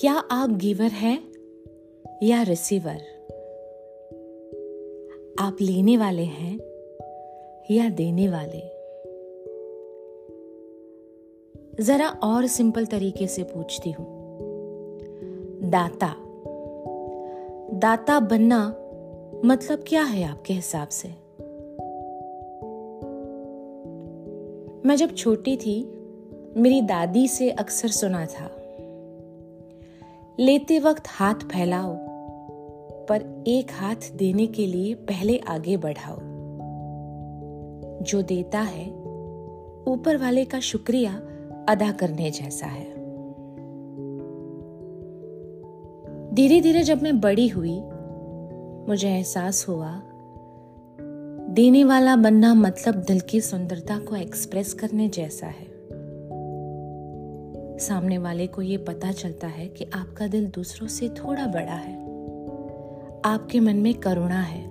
क्या आप गिवर हैं या रिसीवर? आप लेने वाले हैं या देने वाले? जरा और सिंपल तरीके से पूछती हूँ। दाता। दाता बनना मतलब क्या है आपके हिसाब से? मैं जब छोटी थी, मेरी दादी से अक्सर सुना था। लेते वक्त हाथ फैलाओ, पर एक हाथ देने के लिए पहले आगे बढ़ाओ। जो देता है, ऊपर वाले का शुक्रिया अदा करने जैसा है। धीरे धीरे जब मैं बड़ी हुई, मुझे एहसास हुआ, देने वाला बनना मतलब दिल की सुंदरता को एक्सप्रेस करने जैसा है। सामने वाले को ये पता चलता है कि आपका दिल दूसरों से थोड़ा बड़ा है। आपके मन में करुणा है।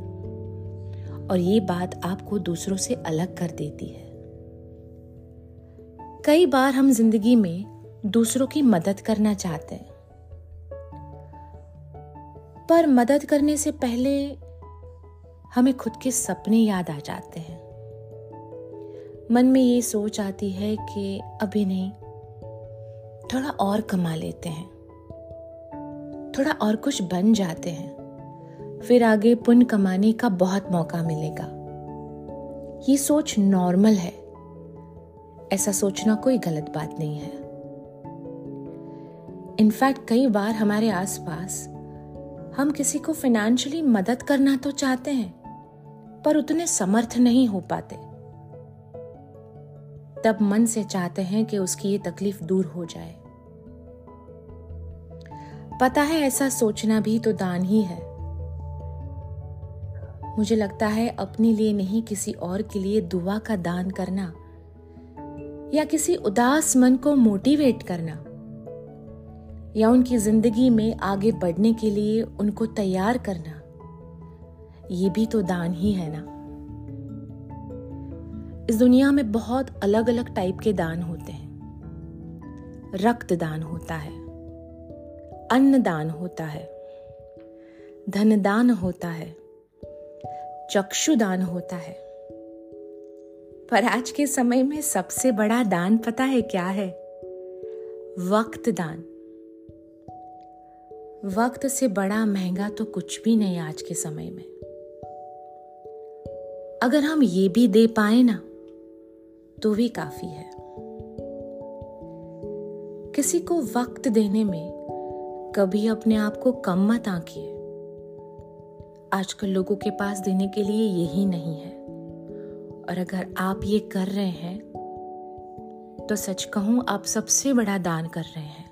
और ये बात आपको दूसरों से अलग कर देती है। कई बार हम ज़िंदगी में दूसरों की मदद करना चाहते हैं। पर मदद करने से पहले हमें खुद के सपने याद आ जाते हैं। मन में ये सोच आती है कि अभी नहीं थोड़ा और कमा लेते हैं। थोड़ा और कुछ बन जाते हैं। फिर आगे पुण्य कमाने का बहुत मौका मिलेगा। ये सोच नॉर्मल है। ऐसा सोचना कोई गलत बात नहीं है। इनफैक्ट कई बार हमारे आसपास हम किसी को फाइनेंशियली मदद करना तो चाहते हैं, पर उतने समर्थ नहीं हो पाते। तब मन से चाहते हैं कि उसकी ये तकलीफ़ दूर हो जाए। पता है, ऐसा सोचना भी तो दान ही है। मुझे लगता है, अपने लिए नहीं किसी और के लिए दुआ का दान करना या किसी उदास मन को मोटिवेट करना या उनकी ज़िंदगी में आगे बढ़ने के लिए उनको तैयार करना, ये भी तो दान ही है ना। इस दुनिया में बहुत अलग अलग टाइप के दान होते हैं। रक्त दान होता है। अन्न दान होता है। धन दान होता है। चक्षु दान होता है। पर आज के समय में सबसे बड़ा दान पता है क्या है? वक्त दान। वक्त से बड़ा महँगा तो कुछ भी नहीं आज के समय में। अगर हम ये भी दे पाए ना तो भी काफ़ी है। किसी को वक्त देने में कभी अपने आप को कम मत आंकिए। आजकल लोगों के पास देने के लिए यही नहीं है। और अगर आप ये कर रहे हैं तो सच कहूँ, आप सबसे बड़ा दान कर रहे हैं।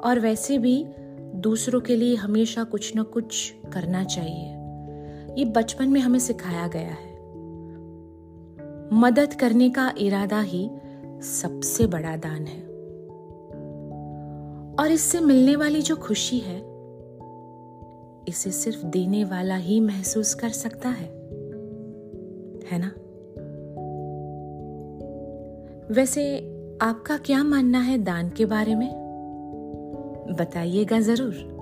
और वैसे भी दूसरों के लिए हमेशा कुछ ना कुछ करना चाहिए। ये बचपन में हमें सिखाया गया है। मदद करने का इरादा ही सबसे बड़ा दान है। और इससे मिलने वाली जो खुशी है, इसे सिर्फ़ देने वाला ही महसूस कर सकता है। है ना? वैसे आपका क्या मानना है दान के बारे में? बताइएगा ज़रूर।